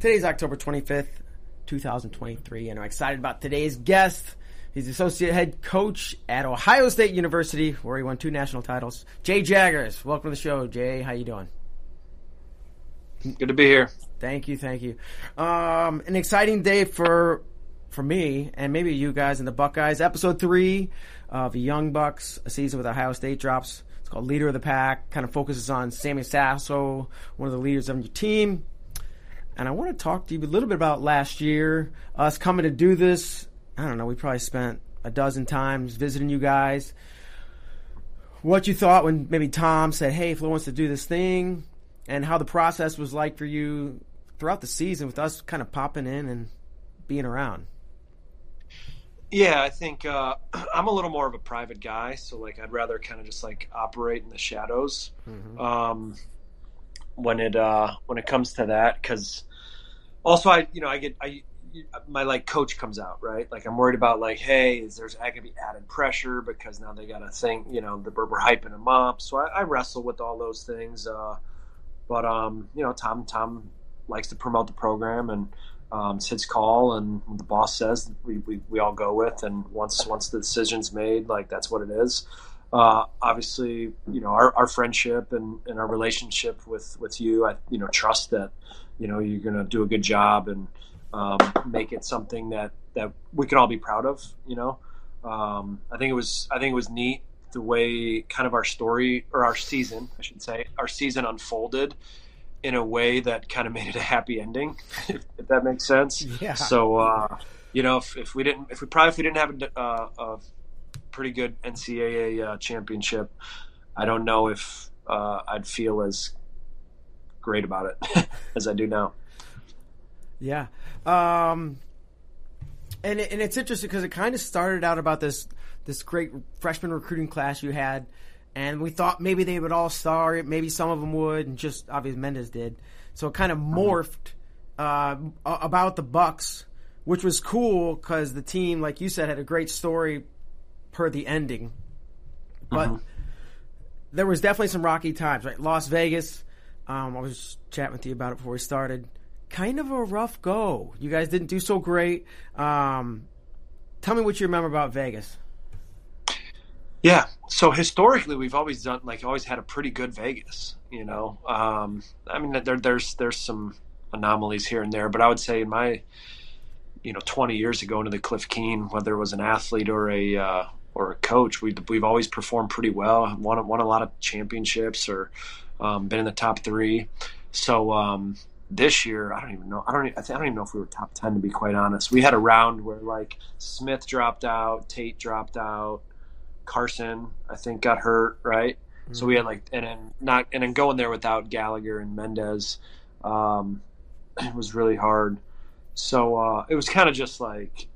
Today's October 25th, 2023, and I'm excited about today's guest. He's the associate head coach at Ohio State University, where he won two national titles. Jay Jaggers, welcome to the show. Jay, how you doing? Good to be here. Thank you, thank you. Um, an exciting day for for me and maybe you guys and the Buckeyes. Episode three of Young Bucks, a season with Ohio State drops. It's called Leader of the Pack. Kind of focuses on Sammy Sasso, one of the leaders of your team. And I want to talk to you a little bit about last year, us coming to do this. I don't know, we probably spent a dozen times visiting you guys. What you thought when maybe Tom said, hey, Flo wants to do this thing, and how the process was like for you throughout the season with us kind of popping in and being around. Yeah, I think uh, I'm a little more of a private guy, so like I'd rather kind of just like operate in the shadows mm-hmm. um, when it uh, when it comes to that because also I you know I get I my like coach comes out right? Like I'm worried about like hey is there's gonna be added pressure because now they got to think you know the we're hyping them up. So I, I wrestle with all those things uh, but um you know Tom Tom likes to promote the program and um, it's his call and the boss says we, we, we all go with and once once the decision's made like that's what it is. Uh, obviously you know our, our friendship and, and our relationship with with you I you know trust that you know you're going to do a good job and um, make it something that that we can all be proud of. You know, um, I think it was I think it was neat the way kind of our story or our season, I should say, our season unfolded in a way that kind of made it a happy ending, if, if that makes sense. Yeah. So, uh, you know, if, if, we didn't, if we probably if we didn't have a, uh, a pretty good NCAA uh, championship, I don't know if uh, I'd feel as great about it as I do now. Yeah. Um, and it, and it's interesting because it kind of started out about this this great freshman recruiting class you had, and we thought maybe they would all star, it, maybe some of them would, and just obviously Mendez did. So it kind of uh-huh. morphed uh, about the Bucks, which was cool because the team, like you said, had a great story per the ending, but. Uh-huh. There was definitely some rocky times, right? Las Vegas, um, I was chatting with you about it before we started. Kind of a rough go. You guys didn't do so great. Um, tell me what you remember about Vegas. Yeah. So historically, we've always done like always had a pretty good Vegas. You know, um, I mean, there, there's there's some anomalies here and there, but I would say in my you know 20 years ago into the Cliff Keen, whether it was an athlete or a uh, or a coach, we we've always performed pretty well. Won won a lot of championships or um, been in the top three. So um, this year, I don't even know. I don't. I, don't even know if we were top ten to be quite honest. We had a round where like Smith dropped out, Tate dropped out, Carson I think got hurt. Right. So we had like and then not and then going there without Gallagher and Mendez um, it was really hard. So uh, it was kind of just like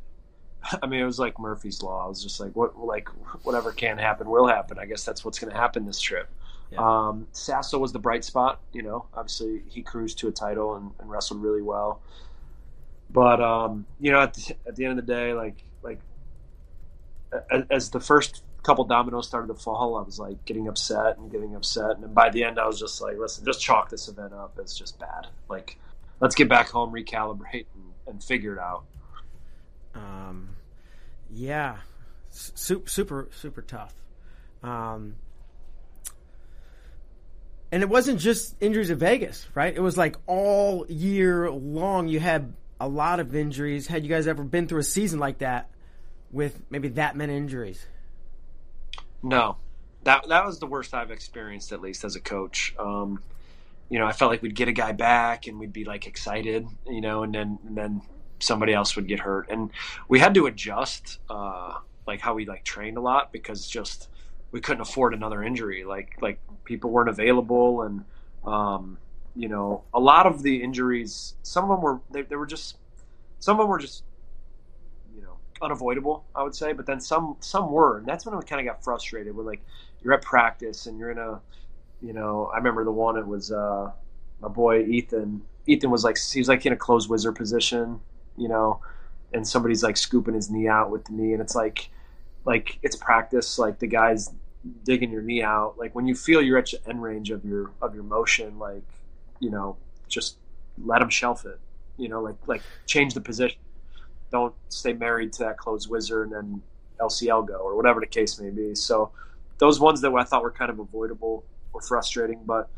I mean, it was like Murphy's Law. I was just like, what, like whatever can happen will happen. I guess that's what's going to happen this trip. Yeah. Um, Sasso was the bright spot. You know, obviously he cruised to a title and, and wrestled really well. But um, you know, at the, at the end of the day, like like as, as, the first couple dominoes started to fall, I was like getting upset and getting upset, and by the end, I was just like, listen, just chalk this event up as just bad. Like, let's get back home, recalibrate, and, and figure it out. Um, yeah, super super super tough. Um, And it wasn't just injuries at Vegas, right? It was like all year long. You had a lot of injuries. Had you guys ever been through a season like that with maybe that many injuries? No, that that was the worst I've experienced, at least as a coach. Um, you know, I felt like we'd get a guy back and we'd be like excited, you know, and then and then somebody else would get hurt, and we had to adjust uh, like how we like trained a lot because just we couldn't afford another injury. Like like people weren't available, and um, you know, a lot of the injuries, some of them were they, they were just some of them were just you know unavoidable, I would say, but then some some were, and that's when I kind of got frustrated. With like you're at practice and you're in a you know, I remember the one it was uh, my boy Ethan. Ethan was like he was like in a closed wizard position, you know, and somebody's like scooping his knee out with the knee, and it's like like it's practice. Like the guy's digging your knee out. Like when you feel you're at the end range of your of your motion, like you know, just let him shelf it. You know, like like change the position. Don't stay married to that closed wizard and then LCL go or whatever the case may be. So those ones that I thought were kind of avoidable were frustrating, but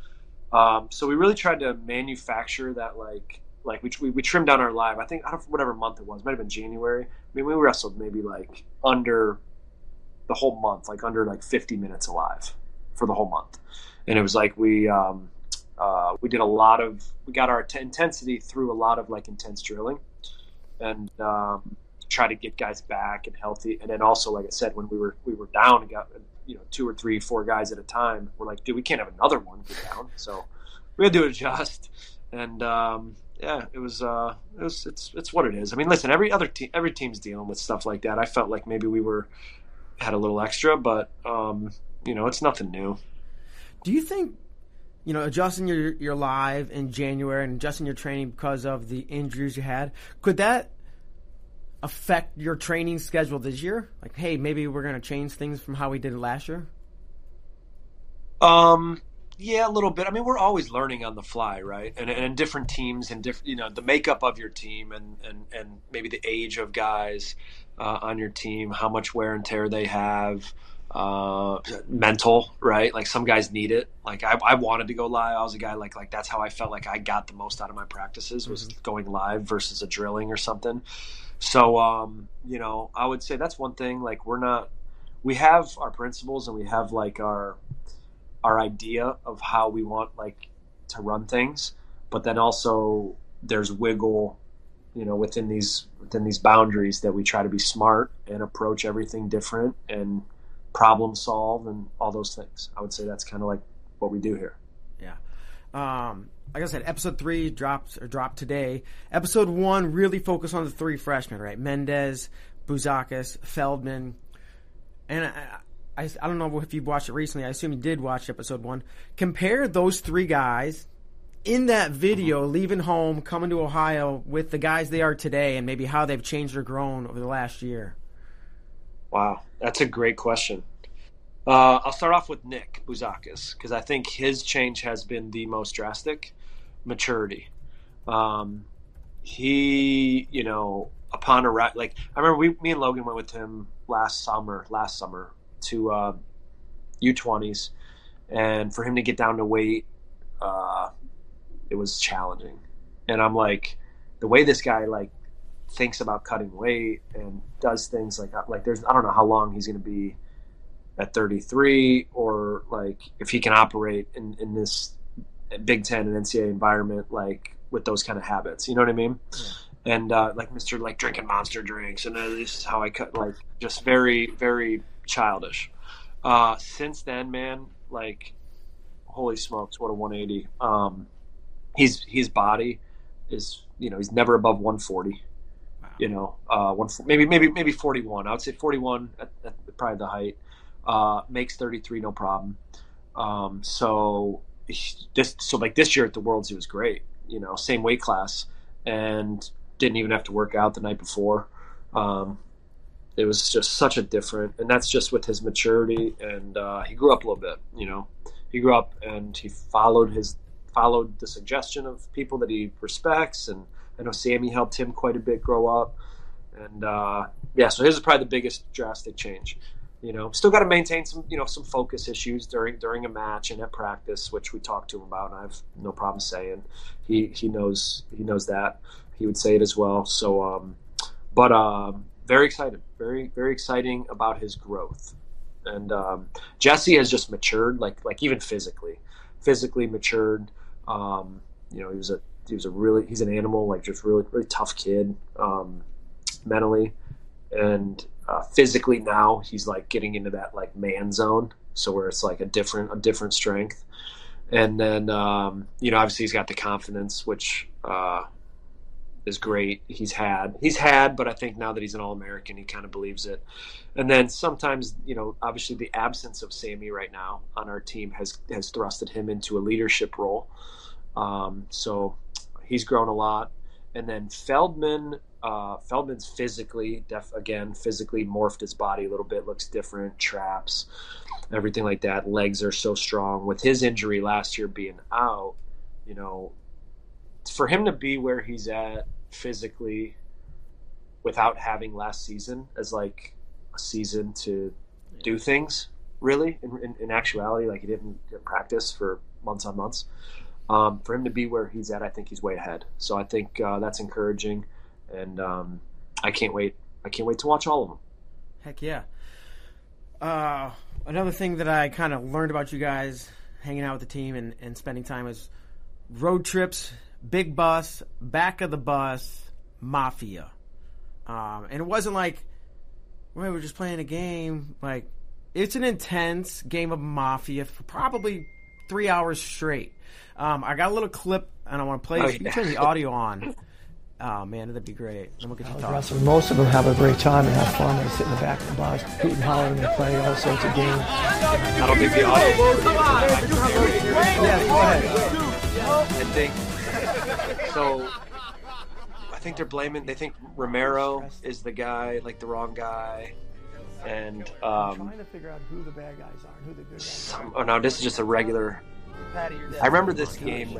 um, so we really tried to manufacture that like like we, we, we trimmed down our live. I think I don't whatever month it was. Might have been January. I mean, we wrestled maybe like under the whole month, like under like 50 minutes alive for the whole month. And it was like we um, uh, we did a lot of we got our t- intensity through a lot of like intense drilling, and um, try to get guys back and healthy. And then also, like I said, when we were we were down and got you know two or three, four guys at a time, we're like, dude, we can't have another one get down. So we had to adjust. And um, yeah, it was uh, it was it's it's what it is. I mean, listen, every other team every team's dealing with stuff like that. I felt like maybe we were had a little extra, but um, you know, it's nothing new. Do you think, you know, adjusting your your live in January and adjusting your training because of the injuries you had, could that affect your training schedule this year? Like, hey, maybe we're going to change things from how we did it last year. Um, yeah, a little bit. I mean, we're always learning on the fly, right? And, and different teams and different, you know, the makeup of your team and and and maybe the age of guys uh, on your team, how much wear and tear they have, uh, mental, right? Like some guys need it. Like I, I, wanted to go live. I was a guy like like that's how I felt like I got the most out of my practices was mm-hmm. going live versus a drilling or something. So um, you know, I would say that's one thing. Like we're not, we have our principles and we have like our our idea of how we want like to run things, but then also there's wiggle you know within these within these boundaries that we try to be smart and approach everything different and problem solve and all those things. I would say that's kind of like what we do here. Yeah. Um like i said episode three dropped or dropped today. Episode one really focused on the three freshmen right? Mendez Bouzakis, feldman. And I, I, I don't know if you've watched it recently i assume you did watch episode one compare those three guys in that video, mm-hmm. leaving home, coming to Ohio with the guys they are today, and maybe how they've changed or grown over the last year? Wow, that's a great question. Uh, I'll start off with Nick Bouzakis because I think his change has been the most drastic. Maturity. Um, he, you know, upon arrival, like I remember we, me and Logan went with him last summer, last summer to uh, U20s, and for him to get down to weight, uh, it was challenging. And I'm like, the way this guy like thinks about cutting weight and does things like like there's I don't know how long he's going to be at 33 or like if he can operate in in this Big Ten and NCAA environment like with those kind of habits. You know what I mean? Yeah. And uh, like Mr. like drinking monster drinks and uh, this is how I cut like just very very childish. Uh, since then, man, like holy smokes, what a 180. Um, he's his body is you know he's never above 140. Wow. You know, uh, one maybe maybe maybe 41. I would say 41 at, at probably the height. Uh, makes 33 no problem. Um, so this so like this year at the Worlds he was great. You know, same weight class and didn't even have to work out the night before. Um, it was just such a different, and that's just with his maturity and uh, he grew up a little bit. You know, he grew up and he followed his followed the suggestion of people that he respects, and I know Sammy helped him quite a bit grow up. And uh, yeah, so his is probably the biggest drastic change. you know, still got to maintain some, you know, some focus issues during during a match and at practice, which we talked to him about. And I have no problem saying he he knows he knows that. He would say it as well. So, um, but um, very excited, very very exciting about his growth. And um, Jesse has just matured, like like even physically, physically matured. Um, you know, he was a he was a really he's an animal, like just really really tough kid, um, mentally, and uh, physically now he's like getting into that like man zone, so where it's like a different a different strength. And then um, you know obviously he's got the confidence, which uh, is great. He's had he's had, but I think now that he's an All American, he kind of believes it. And then sometimes you know obviously the absence of Sammy right now on our team has has thrusted him into a leadership role. Um, so he's grown a lot. And then Feldman uh, Feldman's physically, def, again, physically morphed his body a little bit, looks different, traps, everything like that. Legs are so strong. With his injury last year being out, you know, for him to be where he's at physically without having last season as like a season to do things, really, in, in, in actuality, like he didn't practice for months on months. Um, for him to be where he's at, I think he's way ahead. So I think uh, that's encouraging and um, I can't wait. I can't wait to watch all of them. Heck yeah. Uh, another thing that I kind of learned about you guys hanging out with the team and, and spending time is road trips, big bus, back of the bus, mafia. Um, and it wasn't like we were just playing a game. Like it's an intense game of mafia for probably three hours straight. Um, I got a little clip and I want to play. Oh, yeah. You turn the audio on. Oh man, that'd be great. Then we'll get you wrestling. Most of them have a great time and have fun. They sit in the back of the bus, hoot and hollering and play all sorts of games. I don't think the audience. Yes, go ahead. I think so. I think they're blaming. They think Romero is the guy, like the wrong guy, and um, trying to figure out who the bad guys are, who the good guys some, are. Oh no, this is just a regular I remember this game.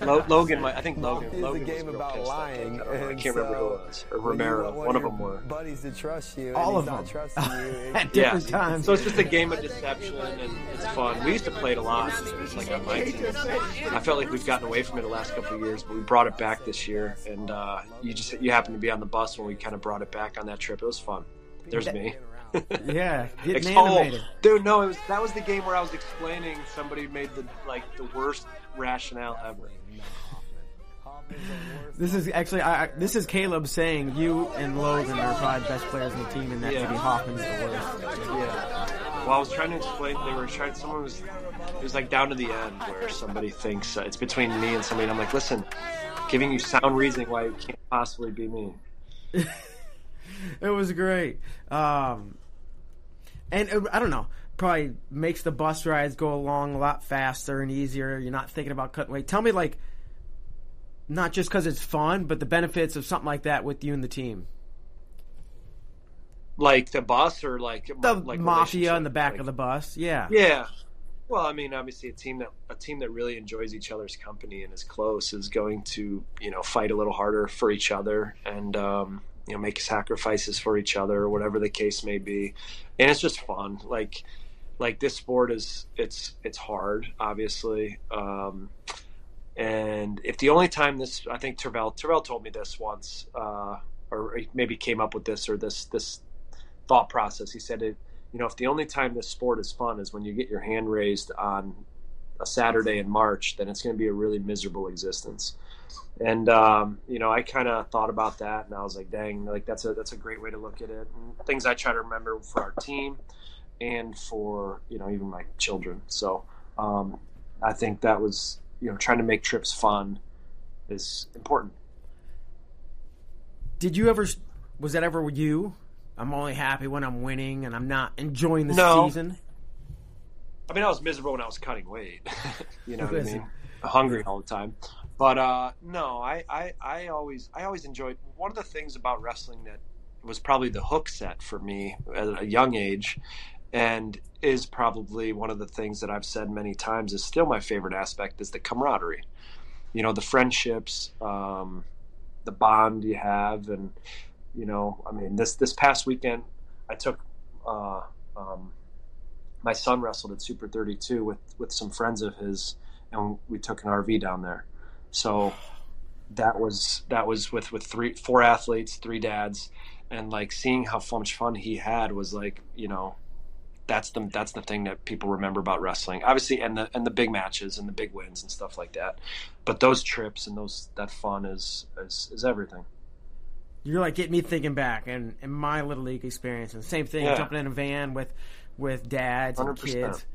Logan, I think Logan. Logan was a game about lying. I can't remember who it was. Or Romero. One of them were. Buddies to trust you. All of them. At different yeah. times. So it's just a game of deception, and it's fun. We used to play it a lot, like on my team. I felt like we've gotten away from it the last couple of years, but we brought it back this year. And uh, you just you happened to be on the bus when we kind of brought it back on that trip. It was fun. There's me. Yeah, getting animated. Oh, dude, no, it was that was the game where I was explaining somebody made the like the worst rationale ever. This is actually I, this is Caleb saying you and Logan are probably the best players in the team, and that yeah. maybe Hoffman's the worst. Yeah. Well, I was trying to explain. They were trying. Someone was. It was like down to the end where somebody thinks uh, it's between me and somebody. And I'm like, listen, giving you sound reasoning why it can't possibly be me. it was great. Um, and uh, I don't know, probably makes the bus rides go along a lot faster and easier. You're not thinking about cutting weight. Tell me, like, not just because it's fun, but the benefits of something like that with you and the team. Like the bus, or like the like mafia in the back like, of the bus. Yeah, yeah. Well, I mean, obviously, a team that a team that really enjoys each other's company and is close is going to you know fight a little harder for each other and um, you know make sacrifices for each other or whatever the case may be and it's just fun. Like like this sport is it's it's hard obviously. Um, and if the only time this i think terrell terrell told me this once uh, or maybe came up with this or this this thought process. He said it you know if the only time this sport is fun is when you get your hand raised on a saturday in march then it's going to be a really miserable existence and um, you know, I kind of thought about that, and I was like, "Dang, like that's a that's a great way to look at it." And things I try to remember for our team, and for you know even my children. So um, I think that was you know trying to make trips fun is important. Did you ever? Was that ever you? I'm only happy when I'm winning, and I'm not enjoying the no. season. I mean, I was miserable when I was cutting weight. you know what I mean? Hungry all the time. But uh, no, I, I, I always I always enjoyed one of the things about wrestling that was probably the hook set for me at a young age, and is probably one of the things that I've said many times is still my favorite aspect is the camaraderie. You know, the friendships, um, the bond you have, and you know, I mean, this this past weekend, I took uh, Um, my son wrestled at Super 32 with with some friends of his, and we took an RV down there. So that was that was with with three four athletes, three dads, and like seeing how much fun he had was like you know that's the that's the thing that people remember about wrestling. Obviously, and the and the big matches and the big wins and stuff like that. But those trips and those that fun is is, is everything. You're like getting me thinking back and, and my little league experience and the same thing, Yeah. jumping in a van with with dads and 100%. kids,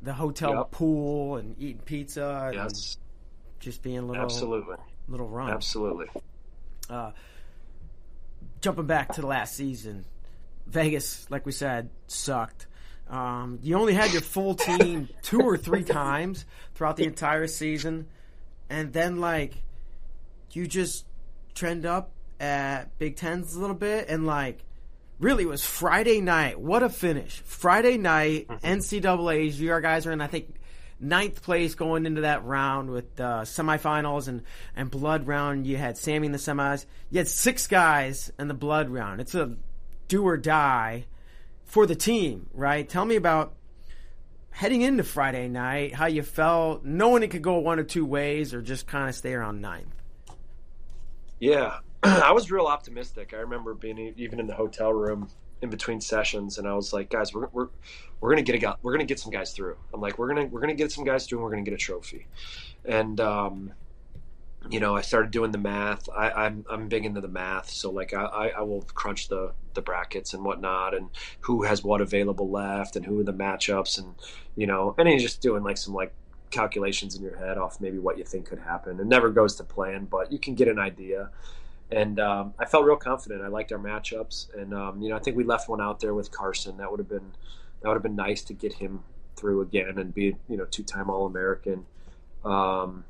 the hotel Yep. pool and eating pizza and Yes, just being little absolutely, little runs. absolutely. uh, jumping back to the last season, Vegas, like we said, sucked. Um, you only had your full team two or three times throughout the entire season, and then like you just trend up at Big Tens a little bit, and like really it was Friday night. What a finish! Friday night, NCAA's. You guys are in, I think, ninth place going into that round with uh, semifinals and and blood round. You had Sammy in the semis. You had six guys in the blood round. It's a do or die for the team, right? Tell me about heading into Friday night, how you felt, knowing it could go one or two ways, or just kind of stay around ninth. Yeah, I was real optimistic. I remember being even in the hotel room in between sessions, and I was like, "Guys, we're we're we're gonna get a guy, we're gonna get some guys through." I'm like, "We're gonna we're gonna get some guys through, and we're gonna get a trophy." And um, you know, I started doing the math. I, I'm I'm big into the math, so like I, I, will crunch the the brackets and whatnot, and who has what available left, and who are the matchups, and you know, and you're just doing like some like calculations in your head off maybe what you think could happen. It never goes to plan, but you can get an idea. And um, I felt real confident. I liked our matchups, and um, you know, I think we left one out there with Carson. That would have been that would have been nice to get him through again and be you know two time All American. Um,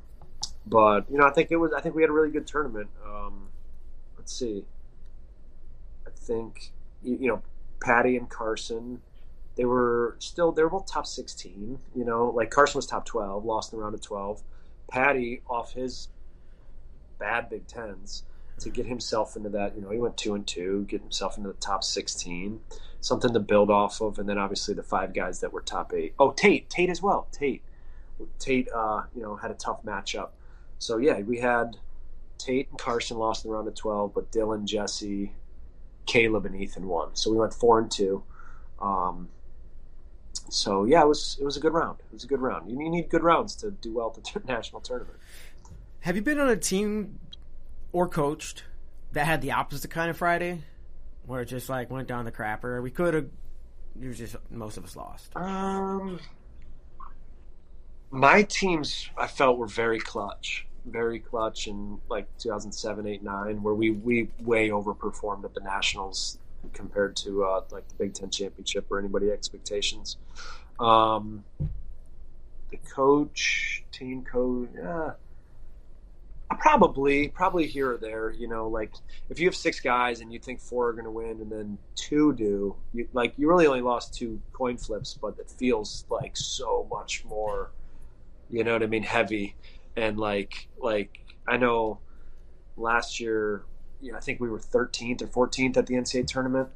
but you know, I think it was. I think we had a really good tournament. Um, let's see. I think you, know, Patty and Carson. They were still they were both top sixteen. You know, like Carson was top twelve, lost in the round of twelve. Patty off his bad Big Tens to get himself into that. You know, he went two and two, get himself into the top sixteen, something to build off of, and then obviously the five guys that were top eight. Oh, Tate, Tate as well. Tate, Tate, uh, you know, had a tough matchup. So yeah, we had Tate and Carson lost in the round of twelve, but Dylan, Jesse, Caleb, and Ethan won. So we went four and two. Um, so yeah, it was it was a good round. It was a good round. You, need good rounds to do well at the national tournament. Have you been on a team or coached that had the opposite kind of Friday, where it just like went down the crapper? We could have. It was just most of us lost. Um, my teams I felt were very clutch, very clutch in like 2007, 8, 9, where we we way overperformed at the nationals compared to uh, like the Big Ten championship or anybody expectations. Um, the coach, team coach, yeah. Probably, probably here or there. You know, like if you have six guys and you think four are going to win, and then two do, you, like you really only lost two coin flips, but it feels like so much more. You know what I mean? Heavy, and like like I know last year, you know, I think we were 13th or 14th at the NCAA tournament,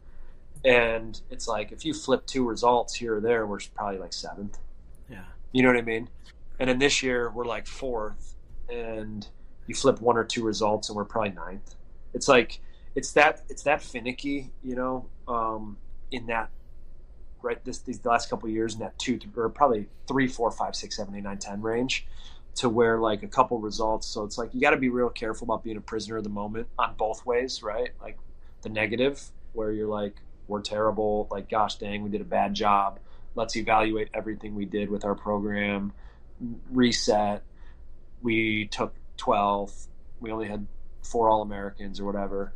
and it's like if you flip two results here or there, we're probably like seventh. Yeah. You know what I mean? And then this year we're like fourth, and you flip one or two results, and we're probably ninth. It's like it's that it's that finicky, you know, um, in that right this these last couple years in that two or probably three, four, five, six, seven, eight, nine, ten range, to where like a couple results. So it's like you got to be real careful about being a prisoner of the moment on both ways, right? Like the negative, where you're like we're terrible, like gosh dang, we did a bad job. Let's evaluate everything we did with our program, reset. We took 12th. We only had four All Americans or whatever.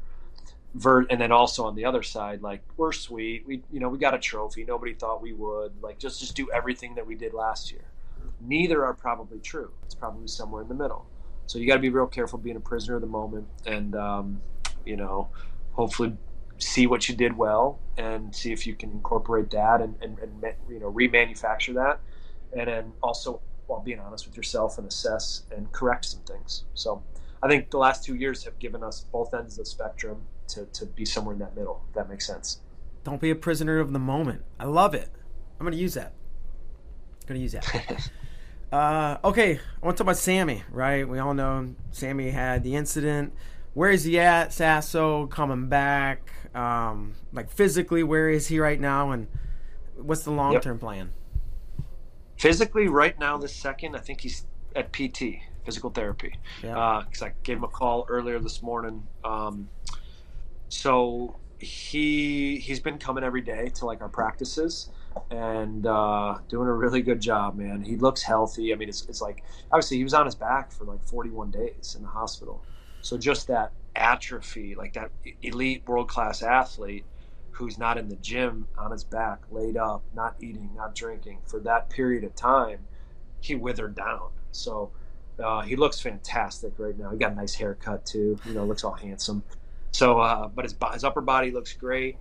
Ver- and then also on the other side, like we're sweet. We you know we got a trophy. Nobody thought we would. Like just just do everything that we did last year. Neither are probably true. It's probably somewhere in the middle. So you got to be real careful being a prisoner of the moment, and um, you know, hopefully see what you did well and see if you can incorporate that and, and, and you know remanufacture that, and then also while being honest with yourself and assess and correct some things. So I think the last two years have given us both ends of the spectrum to, to be somewhere in that middle. If that makes sense. Don't be a prisoner of the moment. I love it. I'm going to use that. I'm going to use that. uh, okay, I want to talk about Sammy, right? We all know Sammy had the incident. Where is he at? Sasso coming back. Um, like physically, where is he right now? And what's the long term yep. plan? Physically, right now, this second, I think he's at PT, physical therapy. Because yeah. uh, I gave him a call earlier this morning. Um, so he he's been coming every day to like our practices and uh, doing a really good job, man. He looks healthy. I mean, it's, it's like obviously he was on his back for like 41 days in the hospital. So just that atrophy, like that elite world class athlete who's not in the gym on his back, laid up, not eating, not drinking for that period of time, he withered down. So uh, he looks fantastic right now. He got a nice haircut too. You know, looks all handsome. So, uh, but his his upper body looks great.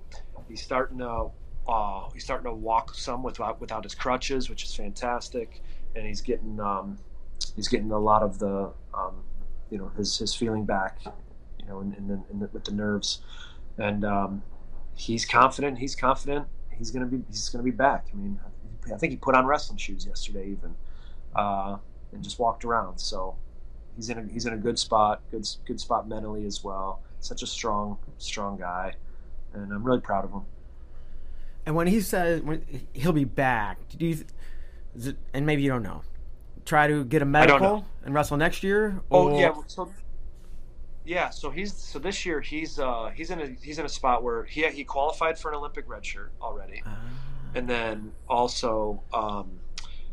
He's starting to uh, he's starting to walk some without without his crutches, which is fantastic. And he's getting um, he's getting a lot of the um, you know his his feeling back, you know, in, in, the, in the, with the nerves. And um, he's confident. He's confident. He's gonna be he's gonna be back. I mean, I think he put on wrestling shoes yesterday even, uh, and just walked around. So he's in a he's in a good spot. Good good spot mentally as well such a strong, strong guy, and I'm really proud of him. And when he says when he'll be back, do you? It, and maybe you don't know. Try to get a medical and wrestle next year. Or? Oh yeah, so yeah, so he's so this year he's uh he's in a he's in a spot where he he qualified for an Olympic red shirt already, ah. and then also um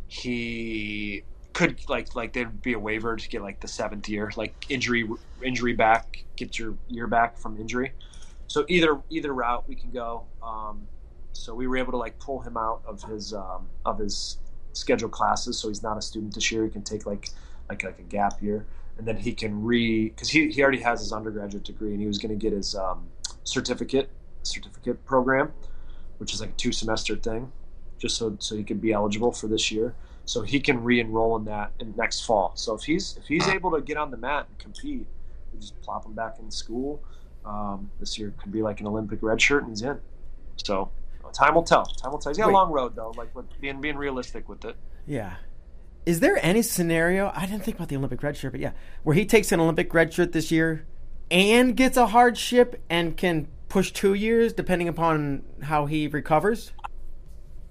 he could like like there'd be a waiver to get like the seventh year, like injury injury back, get your year back from injury. So either either route we can go. Um, so we were able to like pull him out of his um, of his scheduled classes, so he's not a student this year. He can take like like like a gap year, and then he can re because he, he already has his undergraduate degree, and he was going to get his um, certificate certificate program, which is like a two semester thing, just so so he could be eligible for this year so he can re-enroll in that in next fall. So if he's if he's able to get on the mat and compete, we just plop him back in school. Um, this year could be like an Olympic red shirt, and he's in. So time will tell. Time will tell. He's got Wait. a long road though. Like being being realistic with it. Yeah. Is there any scenario? I didn't think about the Olympic red shirt, but yeah, where he takes an Olympic red shirt this year and gets a hardship and can push two years depending upon how he recovers.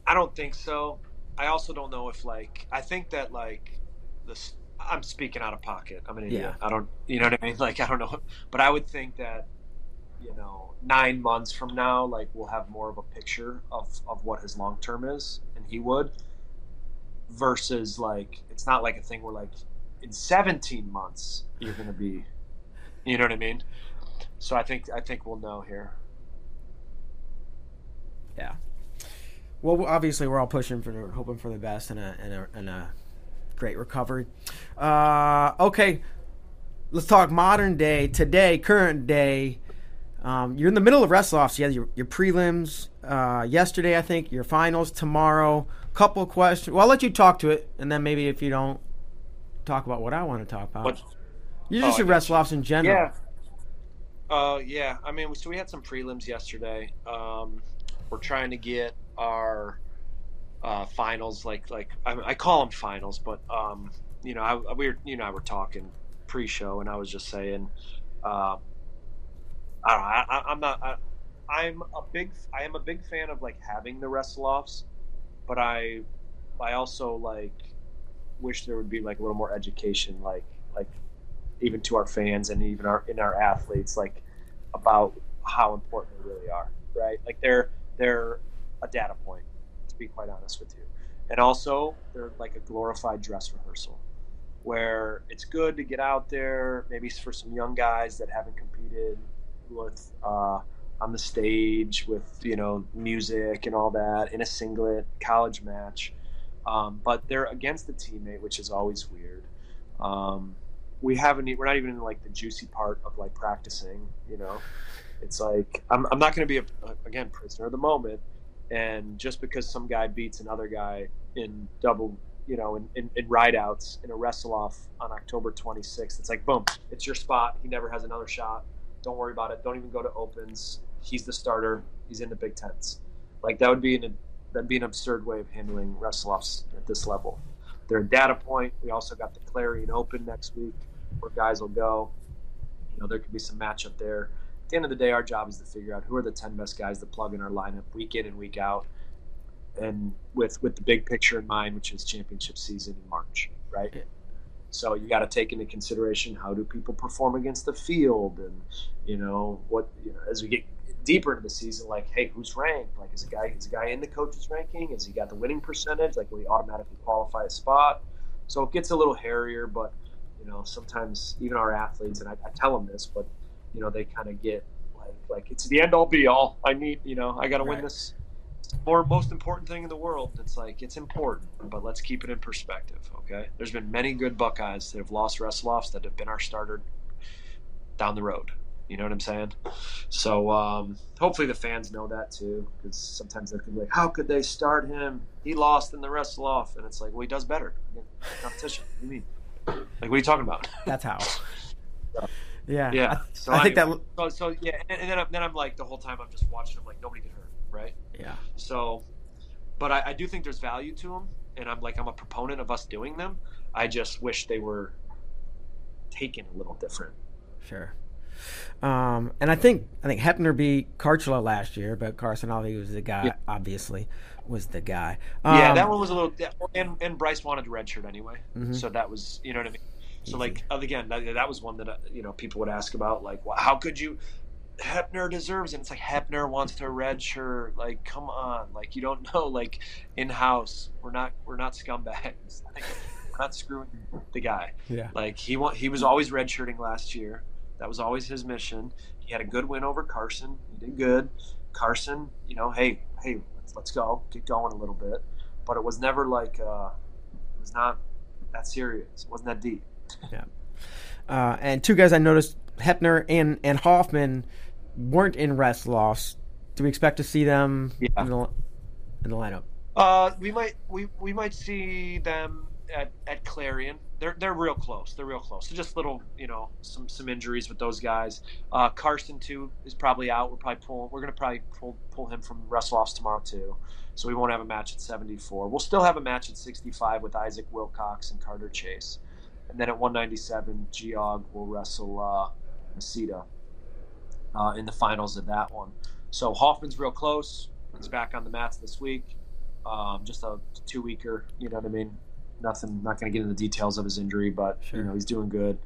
I don't think so. I also don't know if like I think that like this. I'm speaking out of pocket. I'm an idiot. Yeah. I don't. You know what I mean? Like I don't know, but I would think that you know nine months from now, like we'll have more of a picture of of what his long term is, and he would. Versus like it's not like a thing where like in 17 months you're going to be, you know what I mean? So I think I think we'll know here. Yeah. Well, obviously, we're all pushing for, hoping for the best and a, and a, and a great recovery. Uh, okay, let's talk modern day, today, current day. Um, you're in the middle of wrestle offs. You had your, your prelims uh, yesterday, I think. Your finals tomorrow. Couple questions. Well, I'll let you talk to it, and then maybe if you don't talk about what I want to talk about, you just oh, your offs in general. Yeah. Uh, yeah. I mean, so we had some prelims yesterday. Um, we're trying to get our uh, finals, like like I, I, call them finals, but um, you know, I, we were you know I were talking pre-show, and I was just saying, uh, I don't know, I, am not. I, am a big I am a big fan of like having the wrestle offs, but I I also like wish there would be like a little more education, like like even to our fans and even our in our athletes, like about how important they really are, right? Like they're they're a data point, to be quite honest with you. And also, they're like a glorified dress rehearsal where it's good to get out there, maybe for some young guys that haven't competed with uh, on the stage with you know music and all that in a singlet college match. Um, but they're against the teammate, which is always weird. Um, we haven't we're not even in like the juicy part of like practicing you know it's like i'm, I'm not going to be a, again prisoner of the moment and just because some guy beats another guy in double you know in, in, in rideouts in a wrestle off on october 26th it's like boom it's your spot he never has another shot don't worry about it don't even go to opens he's the starter He's in the Big Tens. Like that would be an that'd be an absurd way of handling wrestleoffs at this level. They're a data point. We also got the Clarion Open next week, where guys will go. You know, there could be some matchup there. At the end of the day, our job is to figure out who are the ten best guys to plug in our lineup week in and week out, and with with the big picture in mind, which is championship season in March, right? So you got to take into consideration how do people perform against the field, and you know what you know as we get deeper into the season, like, hey, who's ranked? Like, is a guy is a guy in the coach's ranking? Is he got the winning percentage? Like, will he automatically qualify a spot? So it gets a little hairier, but you know, sometimes even our athletes, and I, I tell them this, but you know, they kind of get like, like it's the end all be all. I need, you know, I got to right. win this more most important thing in the world. It's like it's important, but let's keep it in perspective. Okay, there's been many good Buckeyes that have lost wrestle-offs that have been our starter down the road. You know what I'm saying? So um, hopefully the fans know that too, because sometimes they can be like, "How could they start him? He lost in the wrestle off," and it's like, "Well, he does better. Competition. What do you mean? Like, what are you talking about?" That's how. So, yeah. Yeah. So I think that. So, so, yeah, and, and, then I'm, then I'm like the whole time I'm just watching. I'm like nobody get hurt, right? Yeah. So, but I, I do think there's value to them, and I'm like I'm a proponent of us doing them. I just wish they were taken a little different. Sure. Um, and I think I think Hepner beat Kharchla last year, but Carson Ali was the guy. Yeah. Obviously, was the guy. Um, yeah, that one was a little. And, and Bryce wanted to redshirt anyway, mm-hmm. so that was you know what I mean. So Easy. like again, that, that, was one that uh, you know people would ask about. Like, well, how could you? Hepner deserves it. It's like Hepner wants to redshirt. Like, come on. Like, you don't know. Like, in house, we're not we're not scumbags. Like, we're not screwing the guy. Yeah. Like he want he was always redshirting last year. That was always his mission. He had a good win over Carson. He did good. Carson, you know, hey, hey, let's, let's go, get going a little bit. But it was never like uh, it was not that serious. It wasn't that deep. Yeah. Uh, and two guys I noticed, Hepner and and Hoffman, weren't in wrestle-offs. Do we expect to see them yeah. in, the, in the lineup? Uh, we might we we might see them at, at Clarion they're they're real close. They're real close. So just little, you know, some some injuries with those guys. Uh, Carson too is probably out. We're probably pull. We're gonna probably pull pull him from wrestle offs tomorrow too. So we won't have a match at 74. We'll still have a match at 65 with Isaac Wilcox and Carter Chase, and then at 197, Geog will wrestle uh, Masita uh, in the finals of that one. So Hoffman's real close. He's back on the mats this week. Um, just a two weeker, you know what I mean? nothing. Not going to get into the details of his injury, but sure. you know he's doing good.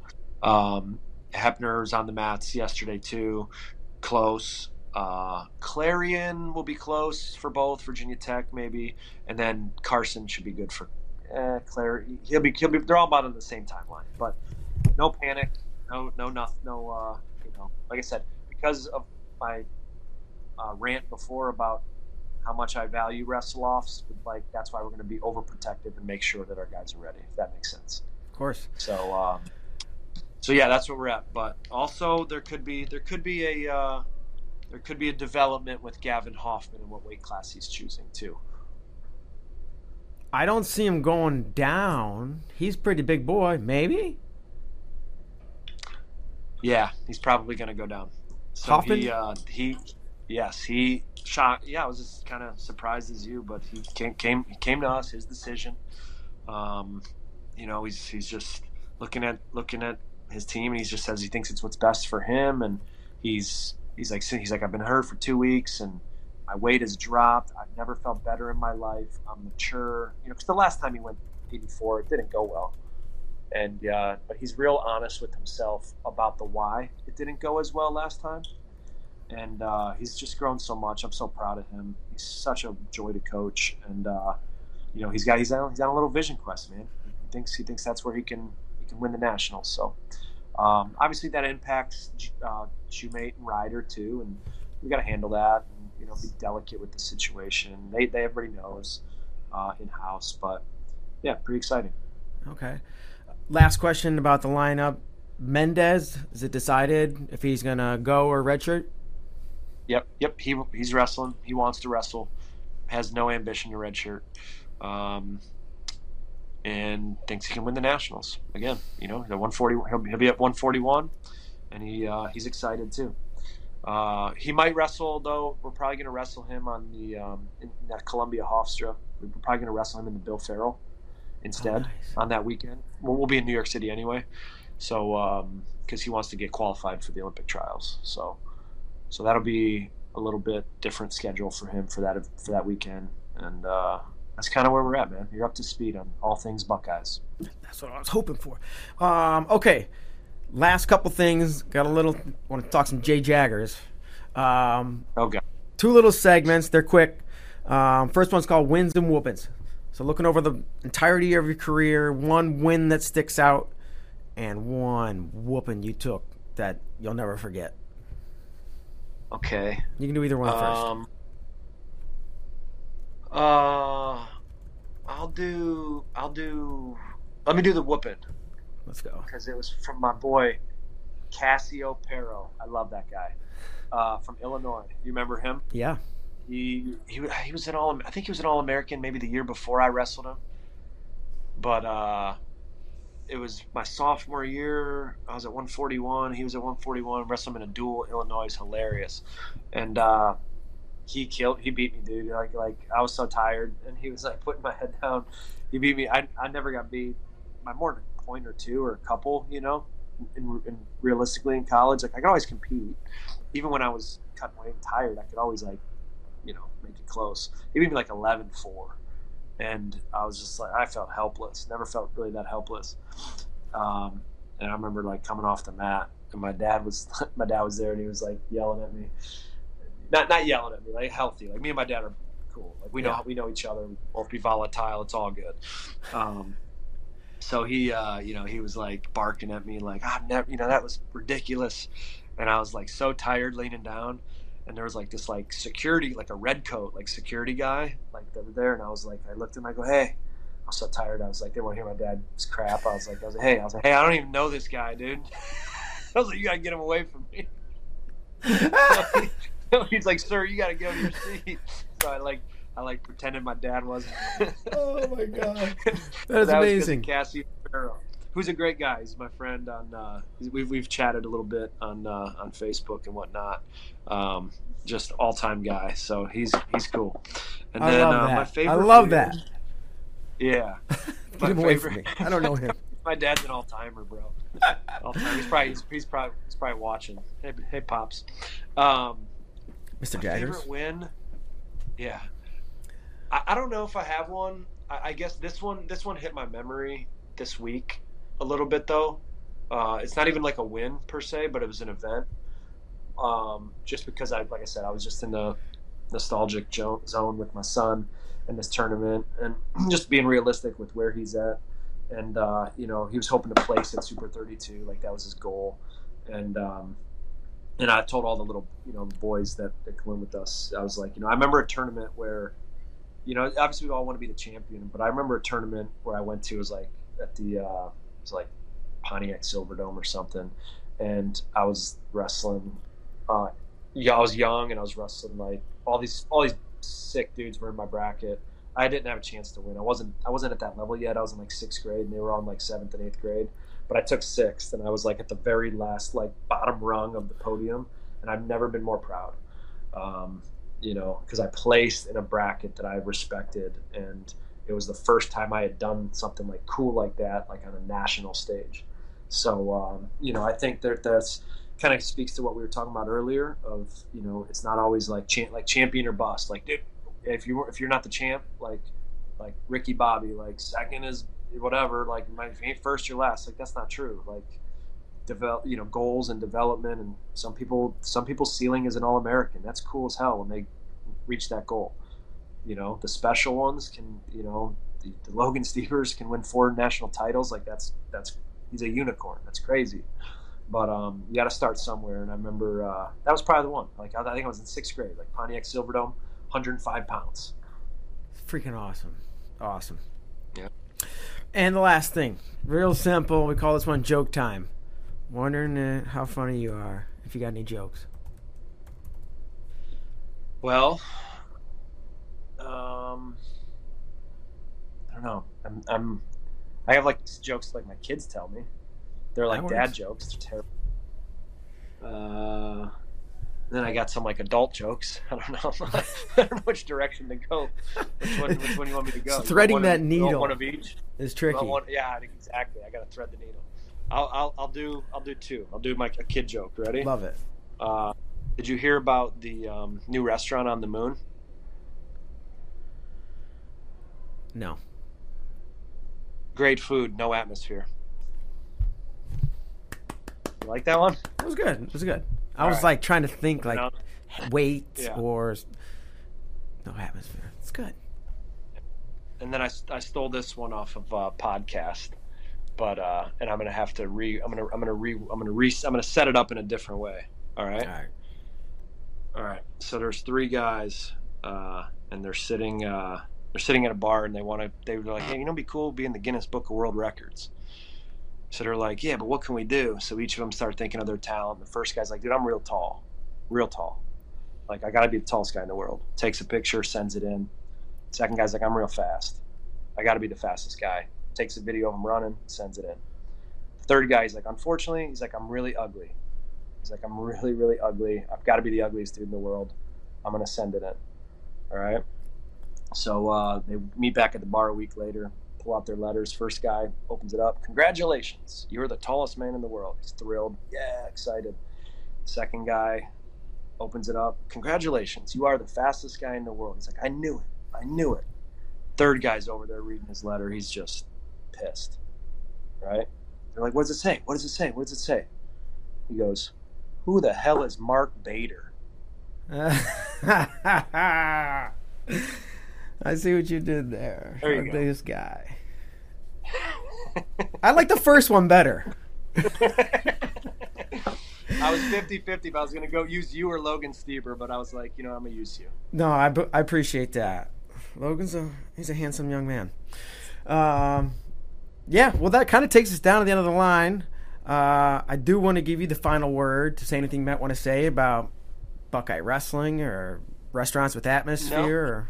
Um, Hepner's on the mats yesterday too, close. Uh, Clarion will be close for both Virginia Tech maybe, and then Carson should be good for eh, Claire. He'll be he'll be. They're all about on the same timeline, but no panic, no no nothing, no. Uh, you know, like I said, because of my uh, rant before about how much I value wrestle offs. Like that's why we're going to be overprotective and make sure that our guys are ready. If that makes sense. Of course. So, um, so yeah, that's where we're at. But also, there could be there could be a uh, there could be a development with Gavin Hoffman and what weight class he's choosing too. I don't see him going down. He's pretty big boy. Maybe. Yeah, he's probably going to go down. So Hoffman. He, uh, he, yes, he shocked. Yeah, I was just kind of surprised as you, but he came came he came to us. His decision. Um, you know, he's he's just looking at looking at his team, and he just says he thinks it's what's best for him, and he's he's like he's like I've been hurt for two weeks, and my weight has dropped. I've never felt better in my life. I'm mature. You know, because the last time he went 84, it didn't go well. And uh, but he's real honest with himself about the why it didn't go as well last time and uh, he's just grown so much. I'm so proud of him. He's such a joy to coach, and uh, you know he's got he's on, he's on a little vision quest, man. He thinks he thinks that's where he can he can win the nationals. So um, obviously that impacts uh, and Ryder too, and we got to handle that and you know be delicate with the situation. They they everybody knows uh, in house, but yeah, pretty exciting. Okay. Last question about the lineup. Mendez, is it decided if he's gonna go or redshirt? Yep, yep. He he's wrestling. He wants to wrestle. Has no ambition to redshirt, um, and thinks he can win the nationals again. You know, the 140. He'll, he'll be at 141, and he uh, he's excited too. Uh, he might wrestle though. We're probably going to wrestle him on the um, in that Columbia Hofstra. We're probably going to wrestle him in the Bill Farrell instead Oh, nice. on that weekend. We'll, we'll be in New York City anyway, so because he wants to get qualified for the Olympic trials. So so that'll be a little bit different schedule for him for that for that weekend, and uh, that's kind of where we're at, man. You're up to speed on all things Buckeyes. That's what I was hoping for. Um, okay, last couple things. Got a little. Want to talk some Jay Jaggers. Um, god. two little segments. They're quick. Um, first one's called wins and whoopings. So looking over the entirety of your career, one win that sticks out, and one whooping you took that you'll never forget. Okay. You can do either one first. Um, uh, I'll do. I'll do. Let me do the whooping Let's go. because it was from my boy Cassio Perro. I love that guy uh, from Illinois. You remember him? Yeah. He he was an all. I think he was an All American maybe the year before I wrestled him. But uh, it was my sophomore year. I was at 141. He was at 141. Wrestled him in a duel. Illinois is hilarious, and uh, he killed. He beat me, dude. Like like I was so tired, and he was like putting my head down. He beat me. I I never got beat by more than a point or two or a couple. You know, in realistically in college, like I could always compete. Even when I was cutting weight and tired, I could always like you know, make it close. He beat me like 11 4. And I was just like, I felt helpless. Never felt really that helpless. Um, and I remember like coming off the mat, and my dad was my dad was there, and he was like yelling at me, not not yelling at me, like healthy. Like me and my dad are cool. Like we know Yeah. we know each other. We both be volatile. It's all good. Um, so he, uh, you know, he was like barking at me, like, ah, never, you know, that was ridiculous. And I was like so tired, leaning down and there was like this like security like a red coat like security guy like that was there and i was like i looked at him i go hey. I was so tired i was like they won't hear my dad's crap i was like i was like hey i was like hey i don't even know this guy dude. I was like you gotta get him away from me. He's like sir you gotta go to your seat. So i like i like pretended my dad wasn't. Oh my god, that is that was 'cause of amazing. Cassie Farrell, who's a great guy. He's my friend on. Uh, we've we've chatted a little bit on uh, on Facebook and whatnot. Um, just all time guy. So he's he's cool. And I then love uh, that. my I love player- that. Yeah. Get My him away from me. favorite- I don't know him. my dad's an all timer, bro. All time. He's probably he's, he's probably he's probably watching. Hey, hey pops. Um, Mr. Jaggers. favorite win. Yeah, I, I don't know if I have one. I, I guess this one this one hit my memory this week a little bit though. Uh, it's not even like a win per se, but it was an event. Um, just because I, like I said, I was just in the nostalgic jo- zone with my son in this tournament, and just being realistic with where he's at. And uh, you know, he was hoping to place at Super 32, like that was his goal. And um, and I told all the little you know boys that, that come in with us. I was like, you know, I remember a tournament where, you know, obviously we all want to be the champion, but I remember a tournament where I went to was like at the uh, was like Pontiac Silverdome or something, and I was wrestling. Uh, yeah, I was young and I was wrestling like all these all these sick dudes were in my bracket. I didn't have a chance to win. I wasn't I wasn't at that level yet. I was in like sixth grade and they were on like seventh and eighth grade but I took sixth, and I was like at the very last, like bottom rung of the podium, and I've never been more proud. Um, you know, because I placed in a bracket that I respected, and it was the first time I had done something like cool like that, like on a national stage. So, um, you know, I think that that's kind of speaks to what we were talking about earlier. Of you know, it's not always like cha- like champion or bust. Like, dude, if you if you're not the champ, like like Ricky Bobby, like second is whatever. Like, ain't first, you're last. Like, that's not true. Like, develop, you know, goals and development, and some people, some people's ceiling is an All American. That's cool as hell when they reach that goal. You know, the special ones can, you know, the, the Logan Stiebers can win four national titles. Like, that's that's he's a unicorn. That's crazy. But um, you got to start somewhere. And I remember uh, that was probably the one. Like, I, I think I was in sixth grade. Like Pontiac Silverdome, 105 pounds. Freaking awesome. Awesome. Yeah. And the last thing, real simple. We call this one joke time. Wondering uh, how funny you are. If you got any jokes. Well, um, I don't know. I'm, I'm, I have like jokes like my kids tell me. They're like dad works. jokes. They're terrible. Uh, then I got some like adult jokes. I don't know. I don't know which direction to go. Which one? Which one you want me to go? So threading that of, needle One of each. It's tricky. One, yeah, exactly. I got to thread the needle. I'll, I'll, I'll do I'll do two. I'll do my a kid joke. Ready? Love it. Uh, did you hear about the um, new restaurant on the moon? No. Great food, no atmosphere. You like that one? It was good. It was good. I All was right. like trying to think like No. weight Yeah. or no atmosphere. It's good. and then I, I stole this one off of a podcast, but uh, and I'm gonna have to re I'm gonna I'm gonna re I'm gonna re I'm gonna set it up in a different way. All right, All right. all right. So there's three guys, uh, and they're sitting uh, they're sitting at a bar, and they want to they were like, hey, you know, be cool be in the Guinness Book of World Records. So they're like, yeah, but what can we do? So each of them start thinking of their talent. The first guy's like, dude, I'm real tall, real tall. Like I got to be the tallest guy in the world. Takes a picture, sends it in. Second guy's like, I'm real fast. I got to be the fastest guy. Takes a video of him running, sends it in. Third guy, he's like, unfortunately, he's like, I'm really ugly. He's like, I'm really, really ugly. I've got to be the ugliest dude in the world. I'm gonna send it in. All right. So uh, they meet back at the bar a week later. Pull out their letters. First guy opens it up. Congratulations, you're the tallest man in the world. He's thrilled. Yeah, excited. Second guy opens it up. Congratulations, you are the fastest guy in the world. He's like, I knew it. I knew it. Third guy's over there reading his letter. He's just pissed. Right? They're like, what does it say? What does it say? What does it say? He goes, Who the hell is Mark Bader? I see what you did there. There you with go. This guy. I like the first one better. I was 50 50 if I was going to go use you or Logan Stieber, but I was like, you know, I'm going to use you. No, I, I appreciate that. Logan's a he's a handsome young man. Um, yeah, well, that kind of takes us down to the end of the line. Uh, I do want to give you the final word to say anything you might want to say about Buckeye wrestling or restaurants with atmosphere. Or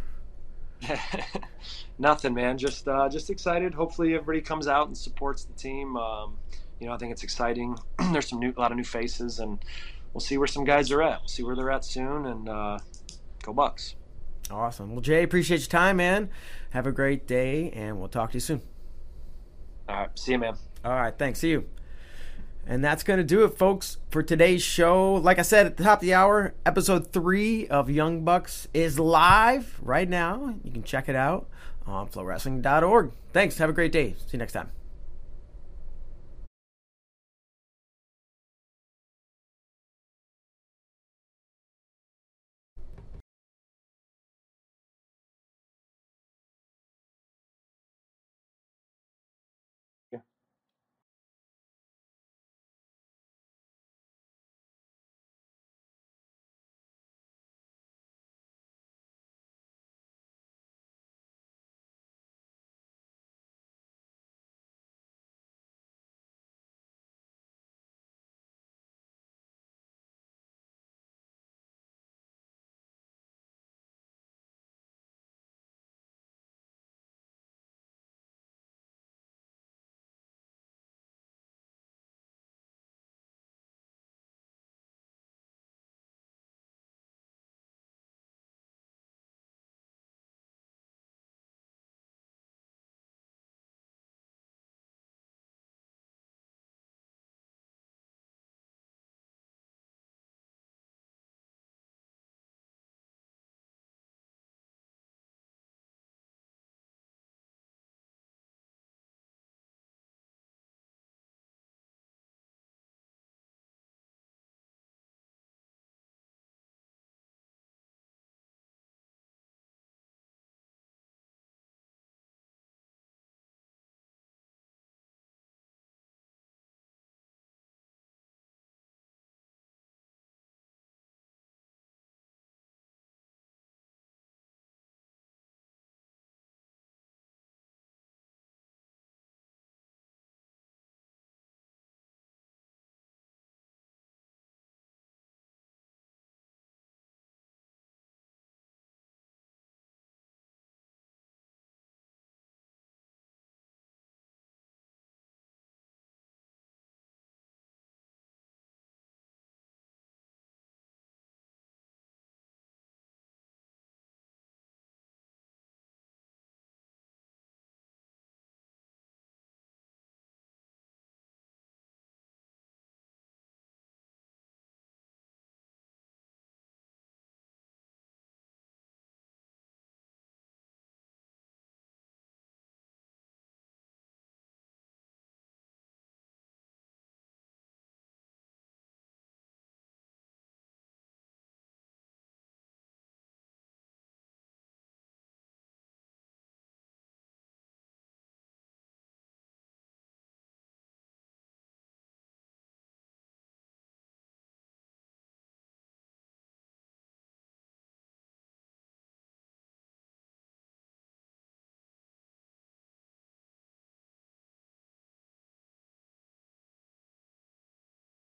Nothing, man. Just uh, just excited. Hopefully, everybody comes out and supports the team. Um, you know, I think it's exciting. There's some new, a lot of new faces, and we'll see where some guys are at. We'll see where they're at soon, and uh, go Bucks. awesome. Well, Jay, appreciate your time, man. Have a great day, and we'll talk to you soon. All right, see you, man. All right, thanks. See you. And that's going to do it, folks, for today's show. Like I said at the top of the hour, episode three of Young Bucks is live right now. You can check it out on flowrestling.org. Thanks. Have a great day. See you next time.